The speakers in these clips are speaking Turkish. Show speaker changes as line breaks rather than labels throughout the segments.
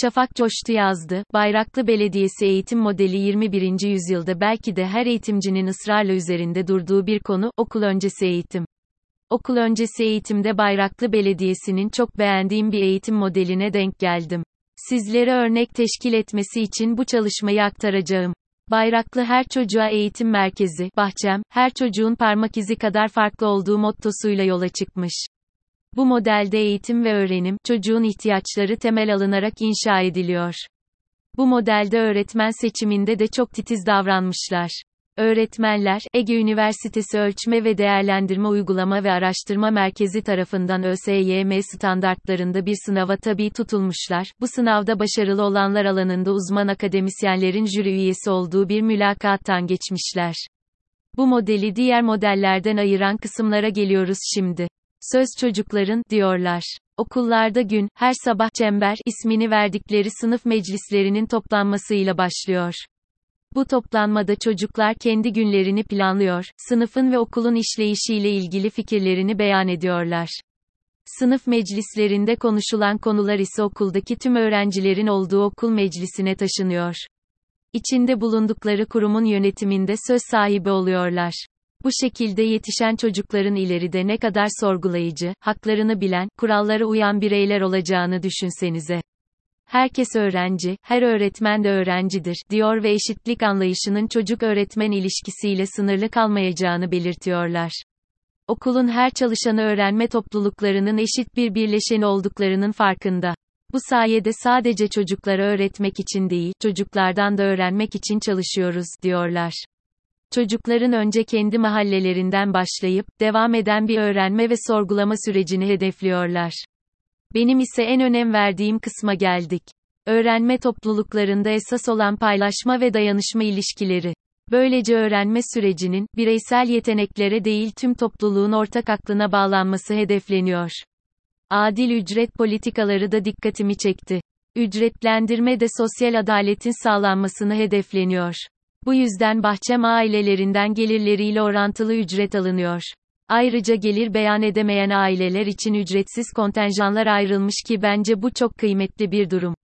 Şafak coştu yazdı, Bayraklı Belediyesi eğitim modeli 21. yüzyılda belki de her eğitimcinin ısrarla üzerinde durduğu bir konu, okul öncesi eğitim. Okul öncesi eğitimde Bayraklı Belediyesi'nin çok beğendiğim bir eğitim modeline denk geldim. Sizlere örnek teşkil etmesi için bu çalışmayı aktaracağım. Bayraklı her çocuğa eğitim merkezi, bahçem, her çocuğun parmak izi kadar farklı olduğu mottosuyla yola çıkmış. Bu modelde eğitim ve öğrenim, çocuğun ihtiyaçları temel alınarak inşa ediliyor. Bu modelde öğretmen seçiminde de çok titiz davranmışlar. Öğretmenler, Ege Üniversitesi Ölçme ve Değerlendirme Uygulama ve Araştırma Merkezi tarafından ÖSYM standartlarında bir sınava tabi tutulmuşlar. Bu sınavda başarılı olanlar alanında uzman akademisyenlerin jüri üyesi olduğu bir mülakattan geçmişler. Bu modeli diğer modellerden ayıran kısımlara geliyoruz şimdi. Söz çocukların, diyorlar. Okullarda gün, her sabah çember ismini verdikleri sınıf meclislerinin toplanmasıyla başlıyor. Bu toplanmada çocuklar kendi günlerini planlıyor, sınıfın ve okulun işleyişiyle ilgili fikirlerini beyan ediyorlar. Sınıf meclislerinde konuşulan konular ise okuldaki tüm öğrencilerin olduğu okul meclisine taşınıyor. İçinde bulundukları kurumun yönetiminde söz sahibi oluyorlar. Bu şekilde yetişen çocukların ileride ne kadar sorgulayıcı, haklarını bilen, kurallara uyan bireyler olacağını düşünsenize. Herkes öğrenci, her öğretmen de öğrencidir, diyor ve eşitlik anlayışının çocuk-öğretmen ilişkisiyle sınırlı kalmayacağını belirtiyorlar. Okulun her çalışanı öğrenme topluluklarının eşit bir birleşen olduklarının farkında. Bu sayede sadece çocuklara öğretmek için değil, çocuklardan da öğrenmek için çalışıyoruz, diyorlar. Çocukların önce kendi mahallelerinden başlayıp, devam eden bir öğrenme ve sorgulama sürecini hedefliyorlar. Benim ise en önem verdiğim kısma geldik. Öğrenme topluluklarında esas olan paylaşma ve dayanışma ilişkileri. Böylece öğrenme sürecinin, bireysel yeteneklere değil tüm topluluğun ortak aklına bağlanması hedefleniyor. Adil ücret politikaları da dikkatimi çekti. Ücretlendirme de sosyal adaletin sağlanmasını hedefleniyor. Bu yüzden bahçem ailelerinden gelirleriyle orantılı ücret alınıyor. Ayrıca gelir beyan edemeyen aileler için ücretsiz kontenjanlar ayrılmış ki bence bu çok kıymetli bir durum.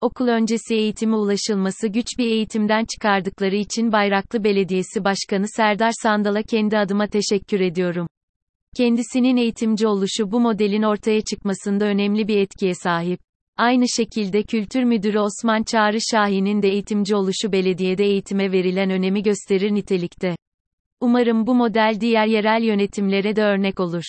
Okul öncesi eğitime ulaşılması güç bir eğitimden çıkardıkları için Bayraklı Belediyesi Başkanı Serdar Sandal'a kendi adıma teşekkür ediyorum. Kendisinin eğitimci oluşu bu modelin ortaya çıkmasında önemli bir etkiye sahip. Aynı şekilde Kültür Müdürü Osman Çağrı Şahin'in de eğitimci oluşu belediyede eğitime verilen önemi gösterir nitelikte. Umarım bu model diğer yerel yönetimlere de örnek olur.